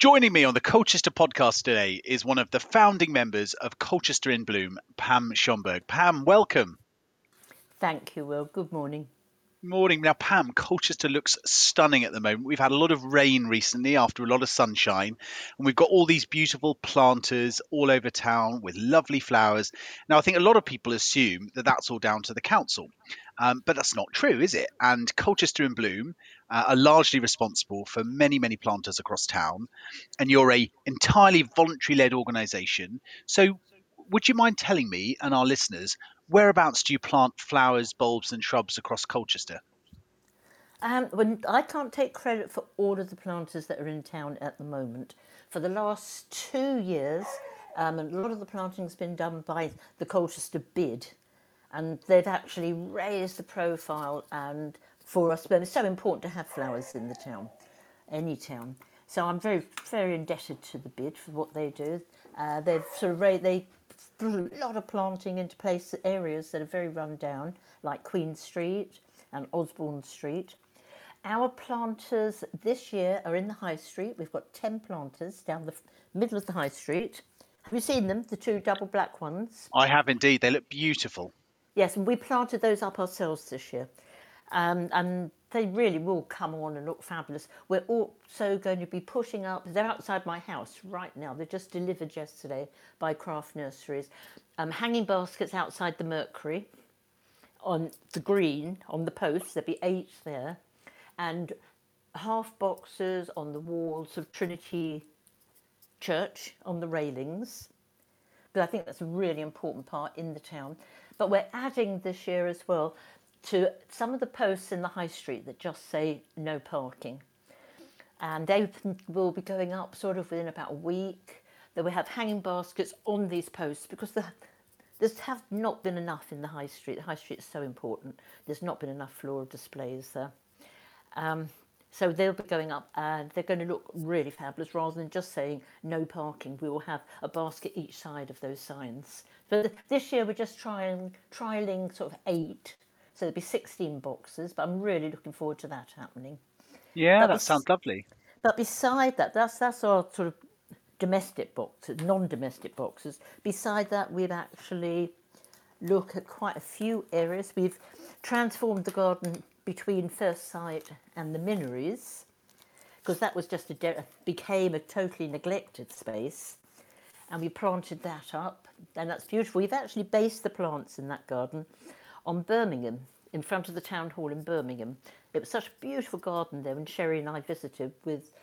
Joining me on the Colchester podcast today is one of the founding members of Colchester in Bloom, Pam Schomberg. Pam, welcome. Thank you, Will. Good morning. Morning. Now, Pam, Colchester looks stunning at the moment. We've had a lot of rain recently after a lot of sunshine, and we've got all these beautiful planters all over town with lovely flowers. Now, I think a lot of people assume that that's all down to the council, um, but that's not true, is it? And Colchester in Bloom uh, are largely responsible for many, many planters across town, and you're a entirely voluntary-led organisation. So, would you mind telling me and our listeners whereabouts do you plant flowers, bulbs, and shrubs across Colchester? Um, when I can't take credit for all of the planters that are in town at the moment. For the last two years, um, a lot of the planting has been done by the Colchester Bid, and they've actually raised the profile and for us. But it's so important to have flowers in the town, any town. So I'm very, very indebted to the Bid for what they do. Uh, they've sort of raised, they put a lot of planting into place areas that are very run down, like Queen Street and Osborne Street. Our planters this year are in the High Street. We've got 10 planters down the middle of the High Street. Have you seen them, the two double black ones? I have indeed. They look beautiful. Yes, and we planted those up ourselves this year. Um, and they really will come on and look fabulous. We're also going to be pushing up, they're outside my house right now. They're just delivered yesterday by Craft Nurseries. Um, hanging baskets outside the Mercury on the green, on the posts, there'll be eight there, and half boxes on the walls of Trinity Church on the railings. But I think that's a really important part in the town. But we're adding this year as well to some of the posts in the high street that just say no parking. And they will be going up sort of within about a week. That we have hanging baskets on these posts because the, there's have not been enough in the high street. The high street is so important. There's not been enough floral displays there. Um, so they'll be going up and they're going to look really fabulous rather than just saying no parking. We will have a basket each side of those signs. But this year we're just trying, trialing sort of eight so there'll be 16 boxes, but I'm really looking forward to that happening. Yeah, but that bes- sounds lovely. But beside that, that's that's our sort of domestic boxes, non-domestic boxes. Beside that, we've actually looked at quite a few areas. We've transformed the garden between Firstsite and the Minories, because that was just a de- became a totally neglected space, and we planted that up, and that's beautiful. We've actually based the plants in that garden on Birmingham, in front of the town hall in Birmingham. It was such a beautiful garden there, and Sherry and I visited with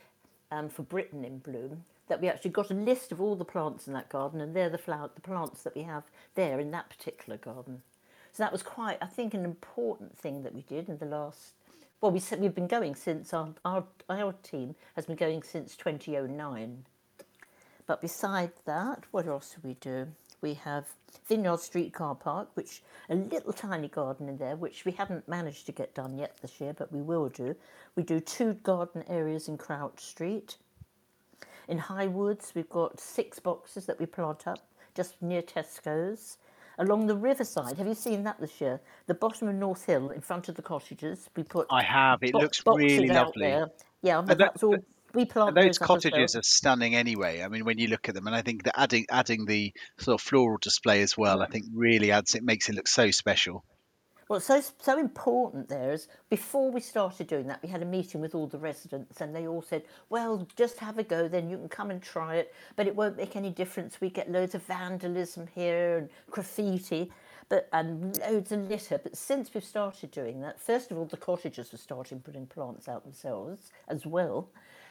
um, for Britain in Bloom that we actually got a list of all the plants in that garden, and they're the flower, the plants that we have there in that particular garden. So that was quite, I think, an important thing that we did in the last. Well, we said we've been going since our, our our team has been going since 2009. But beside that, what else do we do? We have Vineyard Street car park, which a little tiny garden in there, which we haven't managed to get done yet this year, but we will do. We do two garden areas in Crouch Street. In High Woods, we've got six boxes that we plant up just near Tesco's. Along the riverside, have you seen that this year? The bottom of North Hill, in front of the cottages, we put. I have. It looks really lovely. Yeah, uh, but that's all we plant those cottages are stunning anyway. I mean, when you look at them, and I think that adding adding the sort of floral display as well, I mm. think really adds it makes it look so special. Well, so so important there is before we started doing that, we had a meeting with all the residents, and they all said, "Well, just have a go, then you can come and try it, but it won't make any difference. We get loads of vandalism here and graffiti." But and loads of litter. But since we've started doing that, first of all, the cottagers are starting putting plants out themselves as well,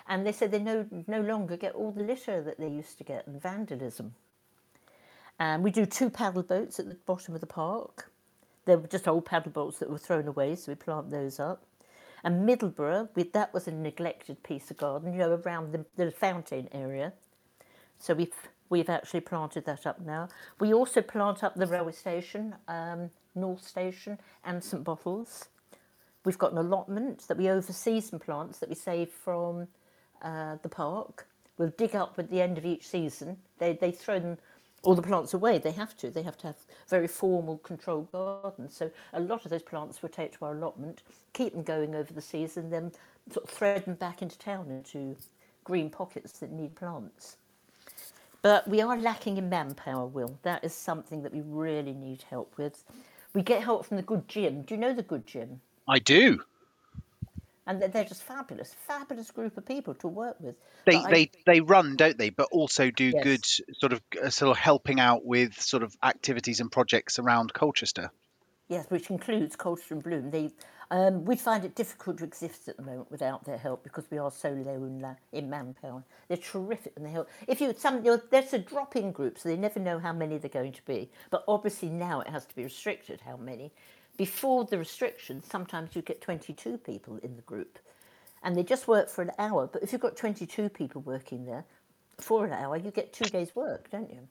and they said they no, no longer get all the litter that they used to get and vandalism. And we do two paddle boats at the bottom of the park. They were just old paddle boats that were thrown away, so we plant those up. And Middleborough, we, that was a neglected piece of garden, you know, around the, the fountain area. So we've, we've actually planted that up now. We also plant up the railway station, um, North Station, and St Botolph's. We've got an allotment that we oversee some plants that we save from uh, the park. We'll dig up at the end of each season. They, they throw them, all the plants away. They have to. They have to have very formal controlled gardens. So a lot of those plants we'll take to our allotment, keep them going over the season, then sort of thread them back into town into green pockets that need plants. But we are lacking in manpower, Will. That is something that we really need help with. We get help from the Good Gym. Do you know the Good Gym? I do. And they're just fabulous, fabulous group of people to work with. They I, they they run, don't they? But also do yes. good sort of uh, sort of helping out with sort of activities and projects around Colchester. Yes, which includes Colchester in Bloom. They um, we find it difficult to exist at the moment without their help because we are so low in, la- in manpower. They're terrific and they help. If you some, there's a drop-in group, so they never know how many they're going to be. But obviously now it has to be restricted how many. Before the restrictions, sometimes you get 22 people in the group, and they just work for an hour. But if you've got 22 people working there for an hour, you get two days' work, don't you?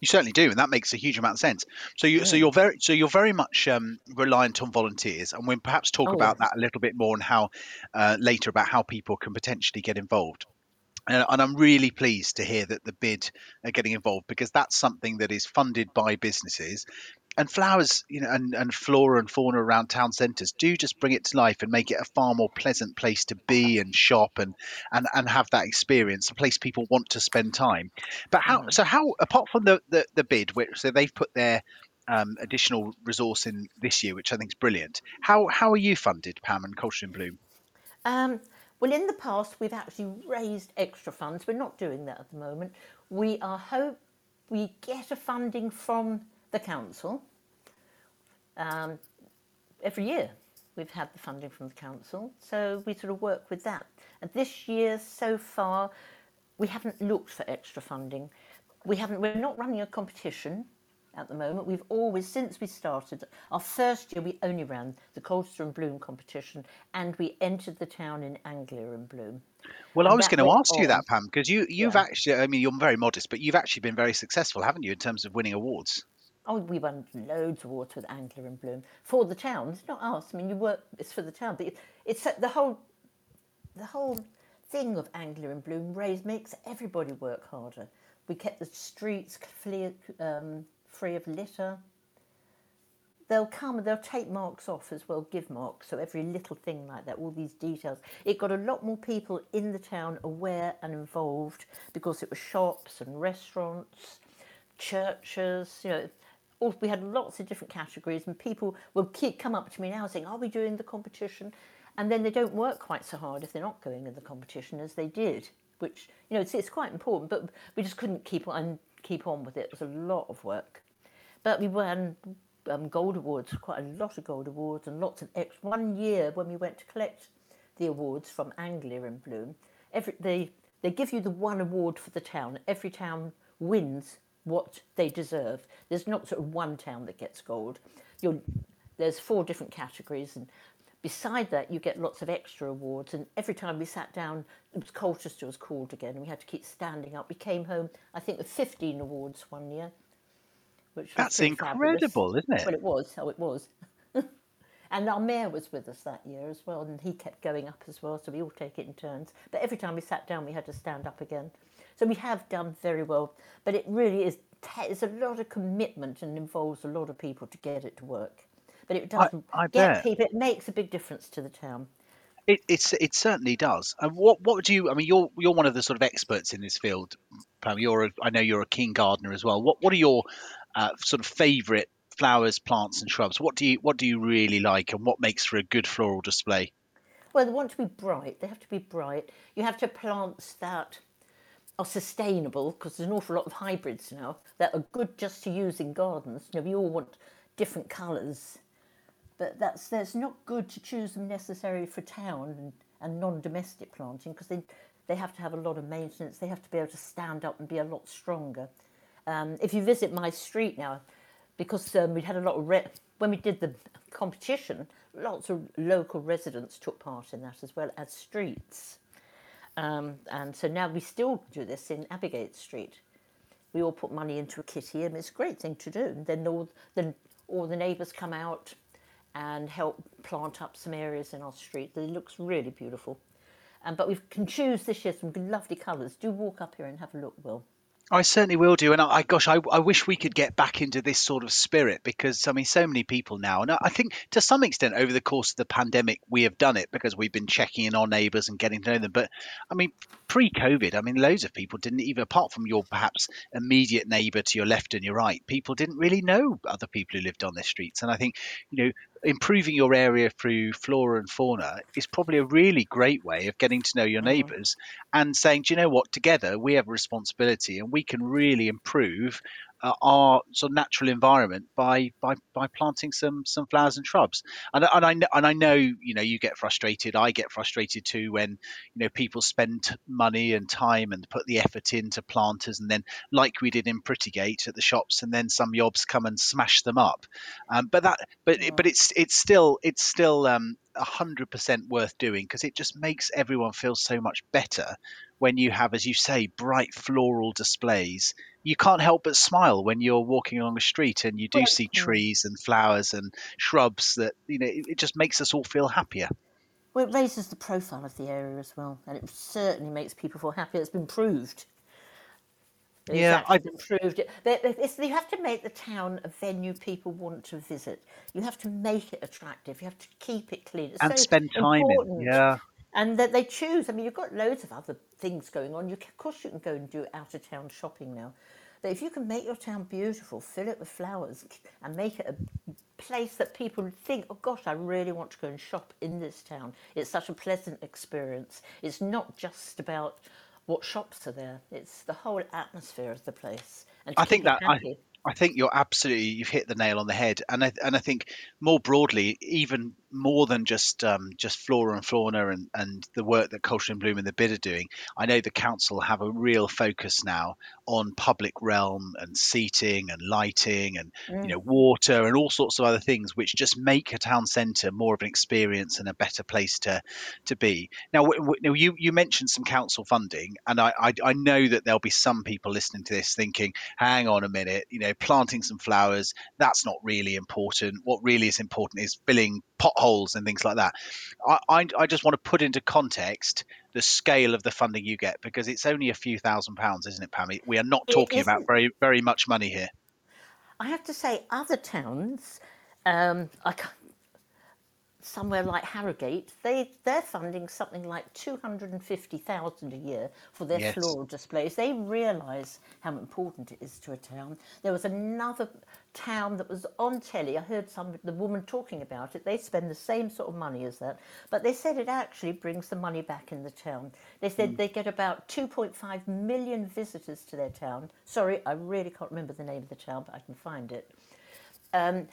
You certainly do, and that makes a huge amount of sense. So you, yeah. so you're very, so you're very much um, reliant on volunteers, and we'll perhaps talk oh, about yes. that a little bit more and how uh, later about how people can potentially get involved. And, and I'm really pleased to hear that the bid are getting involved because that's something that is funded by businesses and flowers, you know, and, and flora and fauna around town centres do just bring it to life and make it a far more pleasant place to be and shop and and, and have that experience, a place people want to spend time. But how? So how? Apart from the the, the bid, which so they've put their um, additional resource in this year, which I think is brilliant. How how are you funded, Pam and Colchester in Bloom? Um, well, in the past, we've actually raised extra funds. We're not doing that at the moment. We are hope we get a funding from the council. Um, every year we've had the funding from the council, so we sort of work with that. And this year so far, we haven't looked for extra funding. We haven't. We're not running a competition at the moment. We've always, since we started, our first year we only ran the Colchester in Bloom competition, and we entered the town in Anglia in Bloom. Well, and I was going to ask on. you that, Pam, because you you've yeah. actually, I mean, you're very modest, but you've actually been very successful, haven't you, in terms of winning awards? Oh, we won loads of awards with Anglia in Bloom for the town. It's not us. I mean, you work. It's for the town, but it's the whole, the whole thing of Anglia in Bloom raise makes everybody work harder. We kept the streets free, um, free of litter. They'll come and they'll take marks off as well, give marks. So every little thing like that, all these details. It got a lot more people in the town aware and involved because it was shops and restaurants, churches. You know, we had lots of different categories, and people will keep come up to me now saying, "Are we doing the competition?" And then they don't work quite so hard if they're not going in the competition as they did, which you know it's, it's quite important. But we just couldn't keep on keep on with it. It was a lot of work, but we won um, gold awards, quite a lot of gold awards, and lots of ex. One year when we went to collect the awards from Anglia in Bloom, every they they give you the one award for the town. Every town wins what they deserve. There's not sort of one town that gets gold. You're, there's four different categories, and beside that, you get lots of extra awards. And every time we sat down, it was Colchester was called again, and we had to keep standing up. We came home, I think, with 15 awards one year. Which That's incredible, fabulous. isn't it? Well, it was. Oh, it was. and our mayor was with us that year as well, and he kept going up as well, so we all take it in turns. But every time we sat down, we had to stand up again. So we have done very well, but it really is it's a lot of commitment and involves a lot of people to get it to work. But it doesn't I, I get bet. people. It makes a big difference to the town. It it's, it certainly does. And what what do you? I mean, you're you're one of the sort of experts in this field, Pam. You're a, I know you're a keen gardener as well. What what are your uh, sort of favourite flowers, plants, and shrubs? What do you what do you really like, and what makes for a good floral display? Well, they want to be bright. They have to be bright. You have to plants that are sustainable because there's an awful lot of hybrids now that are good just to use in gardens. You know, we all want different colours, but that's that's not good to choose them necessarily for town and, and non-domestic planting because they they have to have a lot of maintenance. They have to be able to stand up and be a lot stronger. Um, if you visit my street now, because um, we had a lot of re- when we did the competition, lots of local residents took part in that as well as streets. Um, and so now we still do this in Abbeygate Street. We all put money into a kitty, and it's a great thing to do. And then all, then all the neighbours come out and help plant up some areas in our street. It looks really beautiful. Um, but we can choose this year some lovely colours. Do walk up here and have a look, Will. I certainly will do, and I, I gosh, I, I wish we could get back into this sort of spirit because I mean, so many people now, and I think to some extent over the course of the pandemic, we have done it because we've been checking in on neighbours and getting to know them. But I mean, pre-COVID, I mean, loads of people didn't even, apart from your perhaps immediate neighbour to your left and your right, people didn't really know other people who lived on their streets. And I think, you know, improving your area through flora and fauna is probably a really great way of getting to know your Mhm. neighbours and saying, do you know what, together we have a responsibility and we can really improve uh, our sort of natural environment by by by planting some some flowers and shrubs. And, I- and I know, and I know you know you get frustrated. I get frustrated too when you know people spend money and time and put the effort into planters and then like we did in Prettygate at the shops and then some yobs come and smash them up. Um, but that but Mm. but it's it's still it's still um a hundred percent worth doing because it just makes everyone feel so much better when you have, as you say, bright floral displays you can't help but smile when you're walking along a street and you do see trees and flowers and shrubs that you know it, it just makes us all feel happier Well, it raises the profile of the area as well, and it certainly makes people feel happier. It's been proved. Yeah, actually I- been proved. They- they- you have to make the town a venue people want to visit. You have to make it attractive. You have to keep it clean. It's and so spend time important. in yeah And that they choose. I mean, you've got loads of other things going on. You, can, of course, you can go and do out of town shopping now. But if you can make your town beautiful, fill it with flowers, and make it a place that people think, oh gosh, I really want to go and shop in this town. It's such a pleasant experience. It's not just about what shops are there. It's the whole atmosphere of the place. And I think that I. I think you're absolutely you've hit the nail on the head, and I and I think more broadly, even more than just um, just flora and fauna and, and the work that Colchester in Bloom and the Bid are doing. I know the council have a real focus now on public realm and seating and lighting and you know water and all sorts of other things, which just make a town centre more of an experience and a better place to to be. Now, w- w- now you you mentioned some council funding, and I, I I know that there'll be some people listening to this thinking, hang on a minute, you know, planting some flowers that's not really important. What really is important is filling potholes and things like that. I I, I just want to put into context the scale of the funding you get because it's only a few thousand pounds, isn't it, Pammy? We are not talking about very very much money here. I have to say, other towns, um, I ca- somewhere like Harrogate, they they're funding something like two hundred and fifty thousand a year for their Yes. floral displays. They realise how important it is to a town. There was another town that was on telly. I heard some the woman talking about it. They spend the same sort of money as that, but they said it actually brings the money back in the town. They said they get about two point five million visitors to their town. Sorry, I really can't remember the name of the town, but I can find it. Um,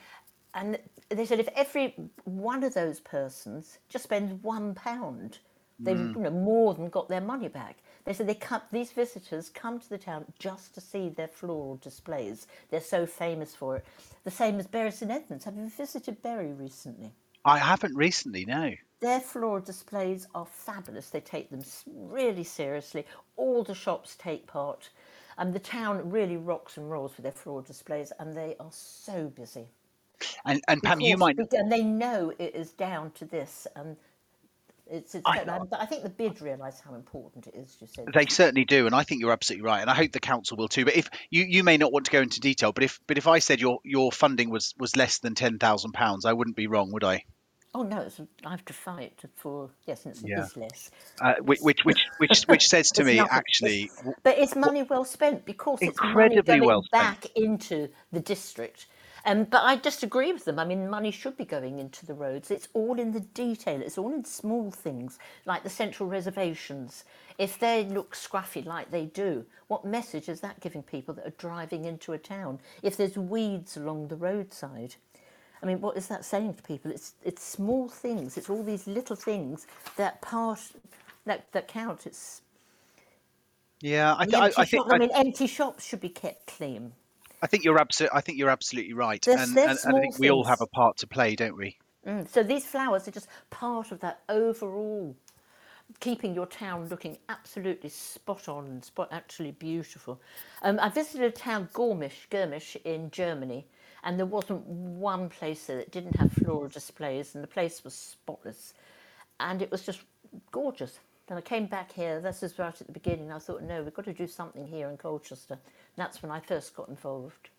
and they said if every one of those persons just spends one pound, they've Mm. you know, more than got their money back. They said they come, these visitors come to the town just to see their floral displays. They're so famous for it. The same as Bury St Edmunds. Have you visited Bury recently? I haven't recently, no. Their floral displays are fabulous. They take them really seriously. All the shops take part. And the town really rocks and rolls with their floral displays, and they are so busy. And and Pam, you might bec- and they know it is down to this, and it's. it's I- and- I think the bid realise how important it is. You said They certainly do, and I think you're absolutely right, and I hope the council will too. But if you, you may not want to go into detail, but if but if I said your your funding was was less than ten thousand pounds, I wouldn't be wrong, would I? Oh no, it's, I have to fight for yes, and it's, Yeah. it's less. Uh, which which which which which says to me nothing. actually, It's- but it's money well spent because it's money going well spent. back into the district. Um, but I disagree with them. I mean, money should be going into the roads. It's all in the detail. It's all in small things like the central reservations. If they look scruffy like they do, what message is that giving people that are driving into a town? If there's weeds along the roadside, I mean, what is that saying to people? It's it's small things. It's all these little things that part that that count. It's yeah, I, th- I, I think shop- I, I, mean, empty shops should be kept clean. I think you're absolutely I think you're absolutely right, They're- and, they're and, and I think we all have a part to play, don't we? Mm. So these flowers are just part of that overall keeping your town looking absolutely spot on and spot actually beautiful. Um, I visited a town, Gormisch, Garmisch in Germany, and there wasn't one place there that didn't have floral displays, and the place was spotless, and it was just gorgeous. Then I came back here. This is right at the beginning. I thought, no, we've got to do something here in Colchester. And that's when I first got involved.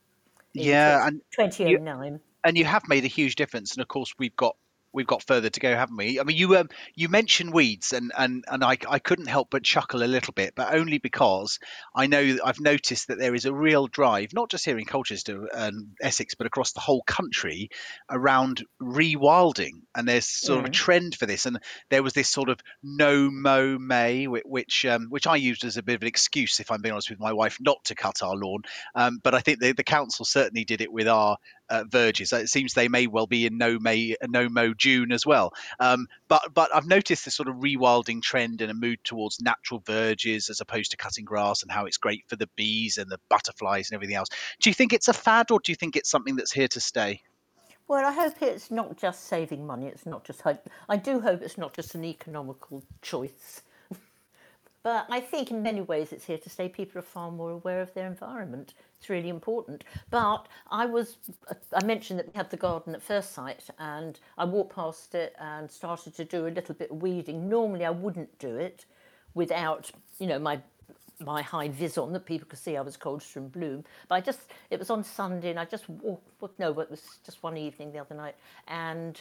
in Yeah, and 2009. and you have made a huge difference. And of course, we've got we've got further to go, haven't we? I mean, you um, you mentioned weeds, and and and I I couldn't help but chuckle a little bit, but only because I know I've noticed that there is a real drive, not just here in Colchester and Essex, but across the whole country, around rewilding, and there's sort of a trend for this. And there was this sort of no mow May, which um, which I used as a bit of an excuse, if I'm being honest with my wife, not to cut our lawn. Um, but I think the, the council certainly did it with our uh, verges. It seems they may well be in no May, no mo June as well. Um, but but I've noticed this sort of rewilding trend and a mood towards natural verges as opposed to cutting grass, and how it's great for the bees and the butterflies and everything else. Do you think it's a fad, or do you think it's something that's here to stay? Well, I hope it's not just saving money. It's not just hope. I do hope it's not just an economical choice. But I think in many ways it's here to stay. People are far more aware of their environment. It's really important. But I was, uh, I mentioned that we had the garden at Firstsite, and I walked past it and started to do a little bit of weeding. Normally, I wouldn't do it without, you know, my my high vis on that people could see I was in bloom. But I just, it was on Sunday and I just walked, no, it was just one evening the other night and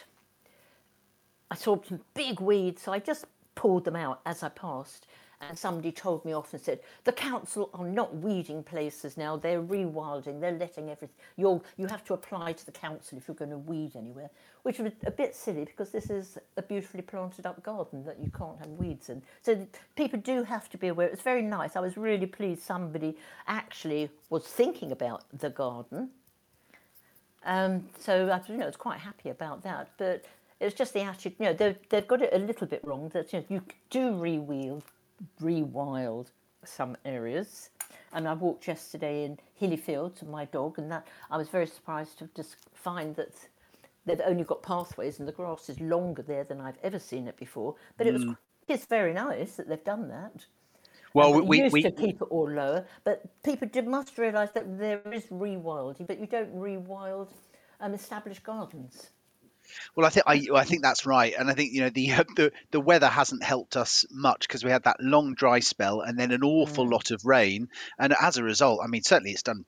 I saw some big weeds. So I just pulled them out as I passed and somebody told me off and said the council are not weeding places now. They're rewilding. They're letting everything you you have to apply to the council if you're going to weed anywhere which was a bit silly because this is a beautifully planted up garden that you can't have weeds in. So people do have to be aware. It's very nice. I was really pleased somebody actually was thinking about the garden. Um, so I you know, I was quite happy about that. But it's just the attitude, you know, they've, got it a little bit wrong that you, know, you do rewild rewild some areas. And I walked yesterday in Hillyfield to my dog, and that I was very surprised to just find that they've only got pathways and the grass is longer there than I've ever seen it before. But it was mm. it's very nice that they've done that. Well, we, we used we, to keep it all lower, but people must realise that there is rewilding, but you don't rewild um, established gardens. Well, I think I, I think that's right, and I think you know the the, the weather hasn't helped us much because we had that long dry spell and then an awful mm. lot of rain, and as a result, I mean, certainly it's done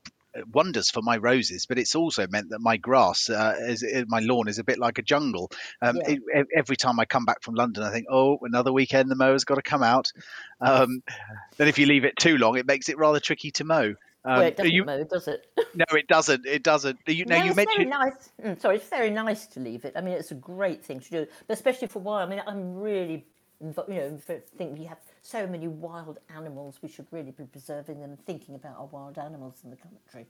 wonders for my roses, but it's also meant that my grass, uh, is, my lawn is a bit like a jungle. Um, yeah. it, every time I come back from London, I think, oh, another weekend the mower's got to come out. Um, then if you leave it too long, it makes it rather tricky to mow. Um, well, it doesn't you, does it? no, it doesn't. It doesn't. You, no, you mentioned. Very nice. Mm, sorry, it's very nice to leave it. I mean, it's a great thing to do, but especially for wild. I mean, I'm really, you know, think we have so many wild animals. We should really be preserving them, and thinking about our wild animals in the country.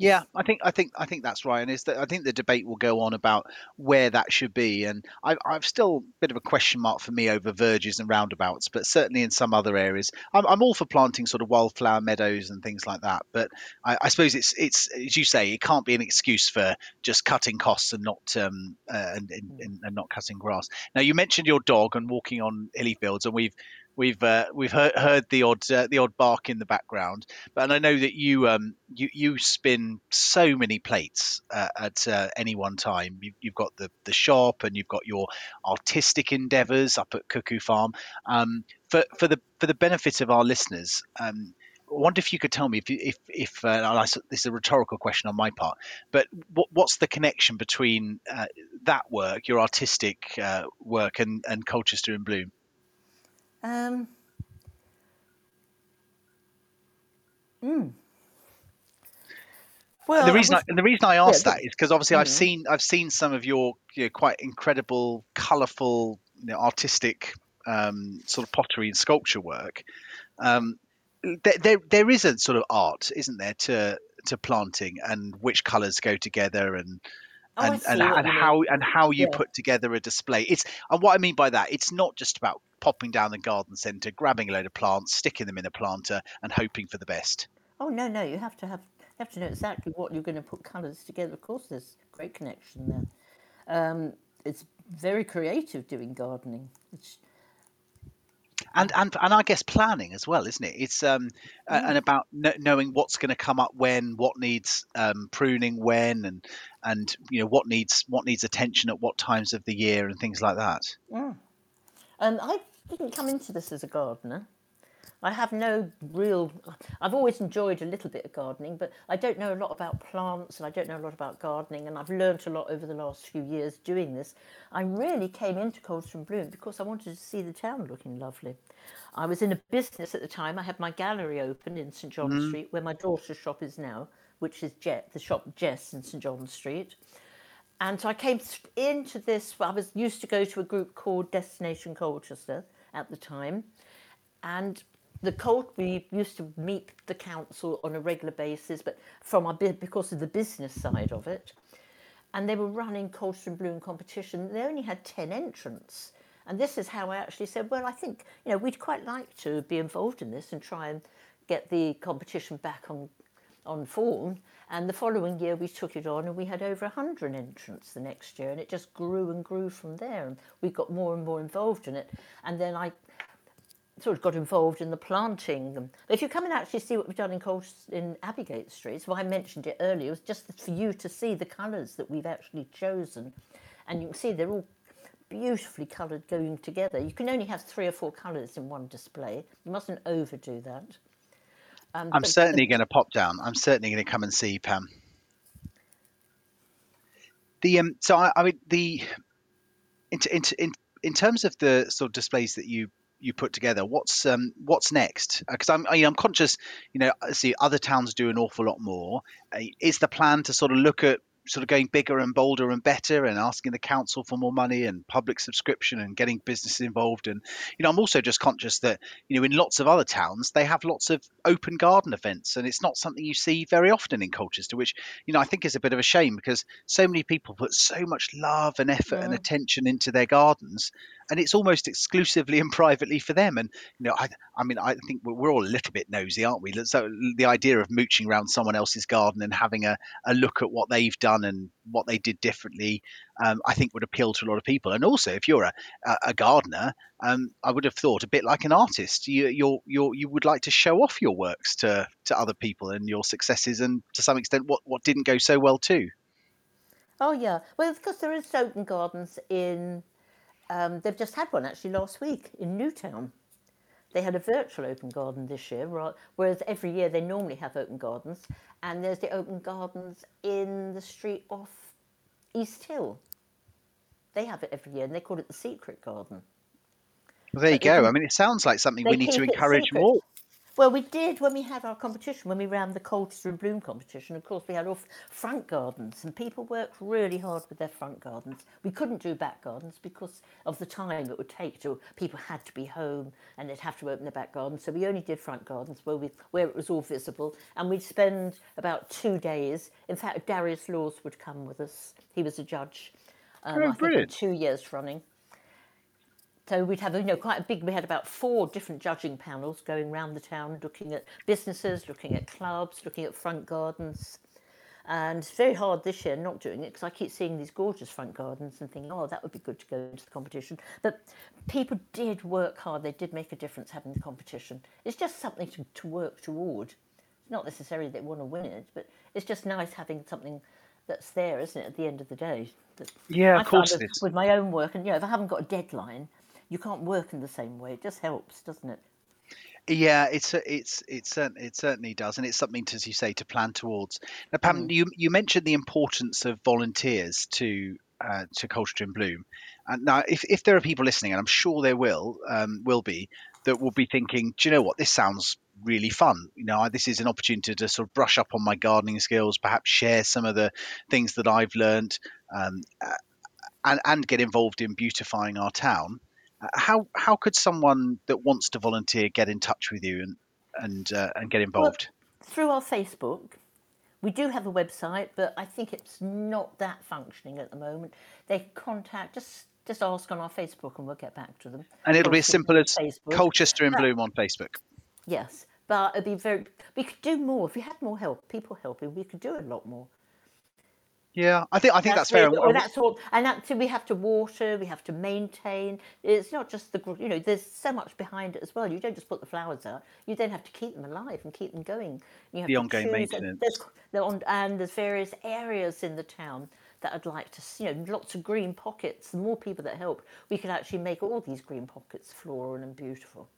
Yeah, I think I think I think that's right, and is that I think the debate will go on about where that should be, and I, I've still a bit of a question mark for me over verges and roundabouts, but certainly in some other areas, I'm, I'm all for planting sort of wildflower meadows and things like that. But I, I suppose it's it's as you say, it can't be an excuse for just cutting costs and not um uh, and, and, and not cutting grass. Now you mentioned your dog and walking on Hilly Fields, and we've we've uh, we've heard, heard the odd uh, the odd bark in the background. But and I know that you um you you spin so many plates uh, at uh, any one time. You've, you've got the the shop and you've got your artistic endeavours up at Cuckoo Farm. Um, for for the for the benefit of our listeners. Um, I wonder if you could tell me if if if uh, this is a rhetorical question on my part, but what, what's the connection between uh, that work, your artistic uh, work, and and Colchester in Bloom? Um, mm. Well, the reason I, the reason I asked yeah, that is because obviously mm. I've mm-hmm. seen I've seen some of your you know, quite incredible, colourful, you know, artistic um, sort of pottery and sculpture work. Um, there, there there is a sort of art, isn't there, to to planting and which colours go together and oh, and, and, and how and how you yeah. put together a display. It's and what I mean by that, it's not just about popping down the garden centre, grabbing a load of plants, sticking them in a planter, and hoping for the best. Oh no, no, you have to have you have to know exactly what you're going to put colours together. Of course, there's great connection there. Um, it's very creative doing gardening. It's, and and and I guess planning as well, isn't it? It's um mm. and about knowing what's going to come up when, what needs um, pruning when, and and you know what needs what needs attention at what times of the year and things like that. Yeah. Um, I didn't come into this as a gardener. I have no real. I've always enjoyed a little bit of gardening, but I don't know a lot about plants and I don't know a lot about gardening. And I've learnt a lot over the last few years doing this. I really came into Colchester in Bloom because I wanted to see the town looking lovely. I was in a business at the time. I had my gallery open in St John mm. Street, where my daughter's shop is now, which is Jet, the shop Jess in St John Street. And so I came into this. I was used to go to a group called Destination Colchester at the time, and the cold we used to meet the council on a regular basis, but from our because of the business side of it, and they were running Colchester in Bloom competition. They only had ten entrants, and this is how I actually said, well, I think you know we'd quite like to be involved in this and try and get the competition back on on form. And the following year we took it on, and we had over hundred entrants the next year, and it just grew and grew from there. And we got more and more involved in it. And then I sort of got involved in the planting. If you come and actually see what we've done in in Abbeygate Street, so I mentioned it earlier, it was just for you to see the colours that we've actually chosen. And you can see they're all beautifully coloured going together. You can only have three or four colours in one display. You mustn't overdo that. Um, I'm certainly going to pop down. I'm certainly going to come and see Pam. The um, so I, I mean the in, in, in in terms of the sort of displays that you you put together. What's um, what's next? Because uh, I'm you know, I'm conscious. You know, see other towns do an awful lot more. Uh, is the plan to sort of look at sort of going bigger and bolder and better and asking the council for more money and public subscription and getting businesses involved and you know i'm also just conscious that you know in lots of other towns they have lots of open garden events and it's not something you see very often in colchester which you know i think is a bit of a shame because so many people put so much love and effort yeah. and attention into their gardens and it's almost exclusively and privately for them. And you know, I, I mean, I think we're all a little bit nosy, aren't we? So the idea of mooching around someone else's garden and having a, a look at what they've done and what they did differently, um, I think would appeal to a lot of people. And also, if you're a, a gardener, um, I would have thought a bit like an artist, you you're, you're, you would like to show off your works to to other people and your successes, and to some extent, what what didn't go so well too. Oh yeah, well, because there is open gardens in um, they've just had one actually last week in Newtown. They had a virtual open garden this year, whereas every year they normally have open gardens. And there's the open gardens in the street off East Hill. They have it every year, and they call it the Secret Garden. Well, there you go. Can, I mean, it sounds like something we need to encourage more. Well, we did when we had our competition, when we ran the Colchester in Bloom competition. Of course, we had off front gardens, and people worked really hard with their front gardens. We couldn't do back gardens because of the time it would take to. People had to be home, and they'd have to open their back garden. So we only did front gardens where we where it was all visible, and we'd spend about two days. In fact, Darius Laws would come with us. He was a judge. Um, oh, I think two years running. So we'd have, you know, quite a big. We had about four different judging panels going around the town, looking at businesses, looking at clubs, looking at front gardens. And it's very hard this year not doing it because I keep seeing these gorgeous front gardens and thinking, oh, that would be good to go into the competition. But people did work hard. They did make a difference having the competition. It's just something to, to work toward. It's not necessarily they want to win it, but it's just nice having something that's there, isn't it? At the end of the day. yeah, of I course. With, with my own work, and you know, if I haven't got a deadline, you can't work in the same way. It just helps, doesn't it? Yeah, it's it's it's it certainly does, and it's something to, as you say, to plan towards. Now, Pam, mm. you you mentioned the importance of volunteers to uh, to Colchester Bloom, and now if if there are people listening, and I'm sure there will um, will be, that will be thinking, do you know what, this sounds really fun. You know, this is an opportunity to sort of brush up on my gardening skills, perhaps share some of the things that I've learned, um, and and get involved in beautifying our town how how could someone that wants to volunteer get in touch with you and and uh, and get involved? Well, through our Facebook. We do have a website, but I think it's not that functioning at the moment. They contact just just ask on our Facebook, and we'll get back to them. And it'll be as simple as Facebook. Colchester in Bloom on Facebook. Yes, but it'd be very. We could do more if we had more help, people helping. We could do a lot more. Yeah, I think I think that's, that's fair. Really, that's all, and that we have to water, we have to maintain. It's not just the you know. There's so much behind it as well. You don't just put the flowers out. You then have to keep them alive and keep them going. You have the ongoing maintenance. There's, and there's various areas in the town that I'd like to see. You know, lots of green pockets. The more people that help, we can actually make all these green pockets floral and beautiful.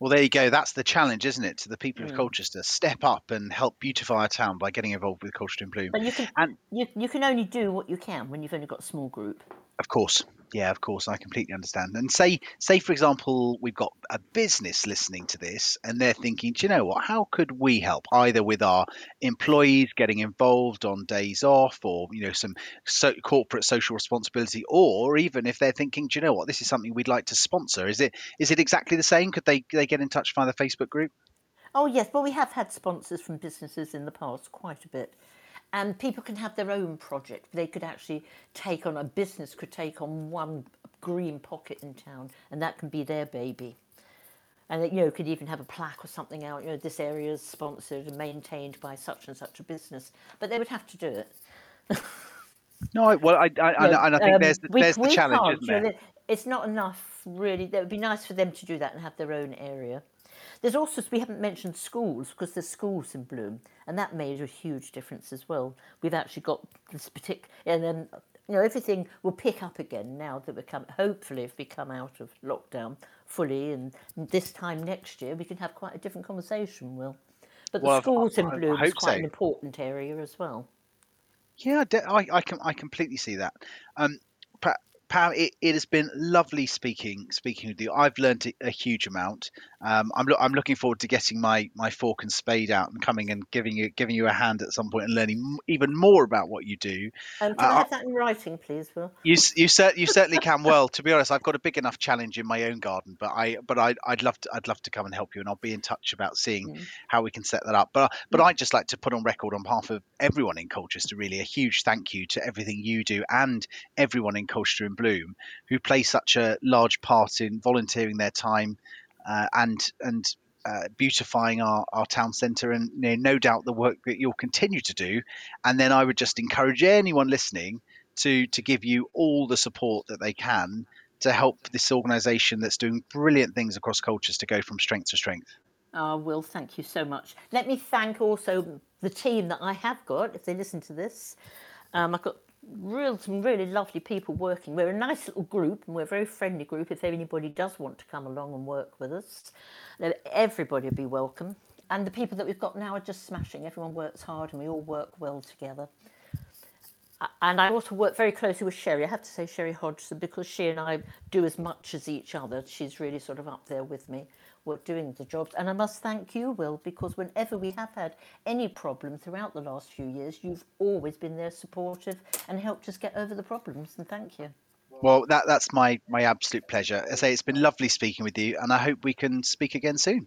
Well, there you go. That's the challenge, isn't it, to the people of Mm. Colchester? Step up and help beautify our town by getting involved with Colchester in Bloom. But you can And you, you can only do what you can when you've only got a small group. Of course. Yeah, of course. I completely understand. And say, say for example, we've got a business listening to this and they're thinking, do you know what? How could we help either with our employees getting involved on days off or, you know, some so corporate social responsibility, or even if they're thinking, do you know what? This is something we'd like to sponsor. Is it, is it exactly the same? Could they, they get in touch via the Facebook group? Oh yes, but we have had sponsors from businesses in the past, quite a bit. And people can have their own project. They could actually take on a business could take on one green pocket in town, and that can be their baby. And you know, could even have a plaque or something out. You know, this area is sponsored and maintained by such and such a business. But they would have to do it. No, well, I, I, I, and I think um, there's, the- we- there's the challenge, isn't there? It's not enough, really. It would be nice for them to do that and have their own area. There's also we haven't mentioned schools because there's schools in Bloom, and that made a huge difference as well. We've actually got this particular, and then you know everything will pick up again now that we come. Hopefully, if we come out of lockdown fully, and this time next year we can have quite a different conversation. Will, but the Well, I- schools in I- I Bloom is quite so. an important area as well. Yeah, I, I can I completely see that. Um, Pa- Pam, it, it has been lovely speaking speaking with you. I've learned a, huge amount. Um, I'm lo- I'm looking forward to getting my my fork and spade out and coming and giving you giving you a hand at some point and learning m- even more about what you do. Um, can Uh, I have that in writing, please, Will? You you cer- you certainly can. Well, to be honest, I've got a big enough challenge in my own garden, but I but I I'd love to I'd love to come and help you, and I'll be in touch about seeing Mm. how we can set that up. But but I'd just like to put on record on behalf of everyone in Colchester, really, a huge thank you to everything you do and everyone in Colchester in Bloom who play such a large part in volunteering their time uh, and and uh, beautifying our, our town centre and you know, no doubt the work that you'll continue to do and then i would just encourage anyone listening to to give you all the support that they can to help this organisation that's doing brilliant things across cultures to go from strength to strength Oh, Will, thank you so much. Let me thank also the team that I have got, if they listen to this. Um, I've got real some really lovely people working. We're a nice little group and we're a very friendly group. If anybody does want to come along and work with us, everybody will be welcome. And the people that we've got now are just smashing. Everyone works hard and we all work well together. And I also work very closely with Sherry. I have to say Sherry Hodgson because she and I do as much as each other. She's really sort of up there with me. We're doing the jobs. And I must thank you, Will, because whenever we have had any problem throughout the last few years, you've always been there supportive and helped us get over the problems. And thank you. well that that's my my absolute pleasure i say it's been lovely speaking with you and i hope we can speak again soon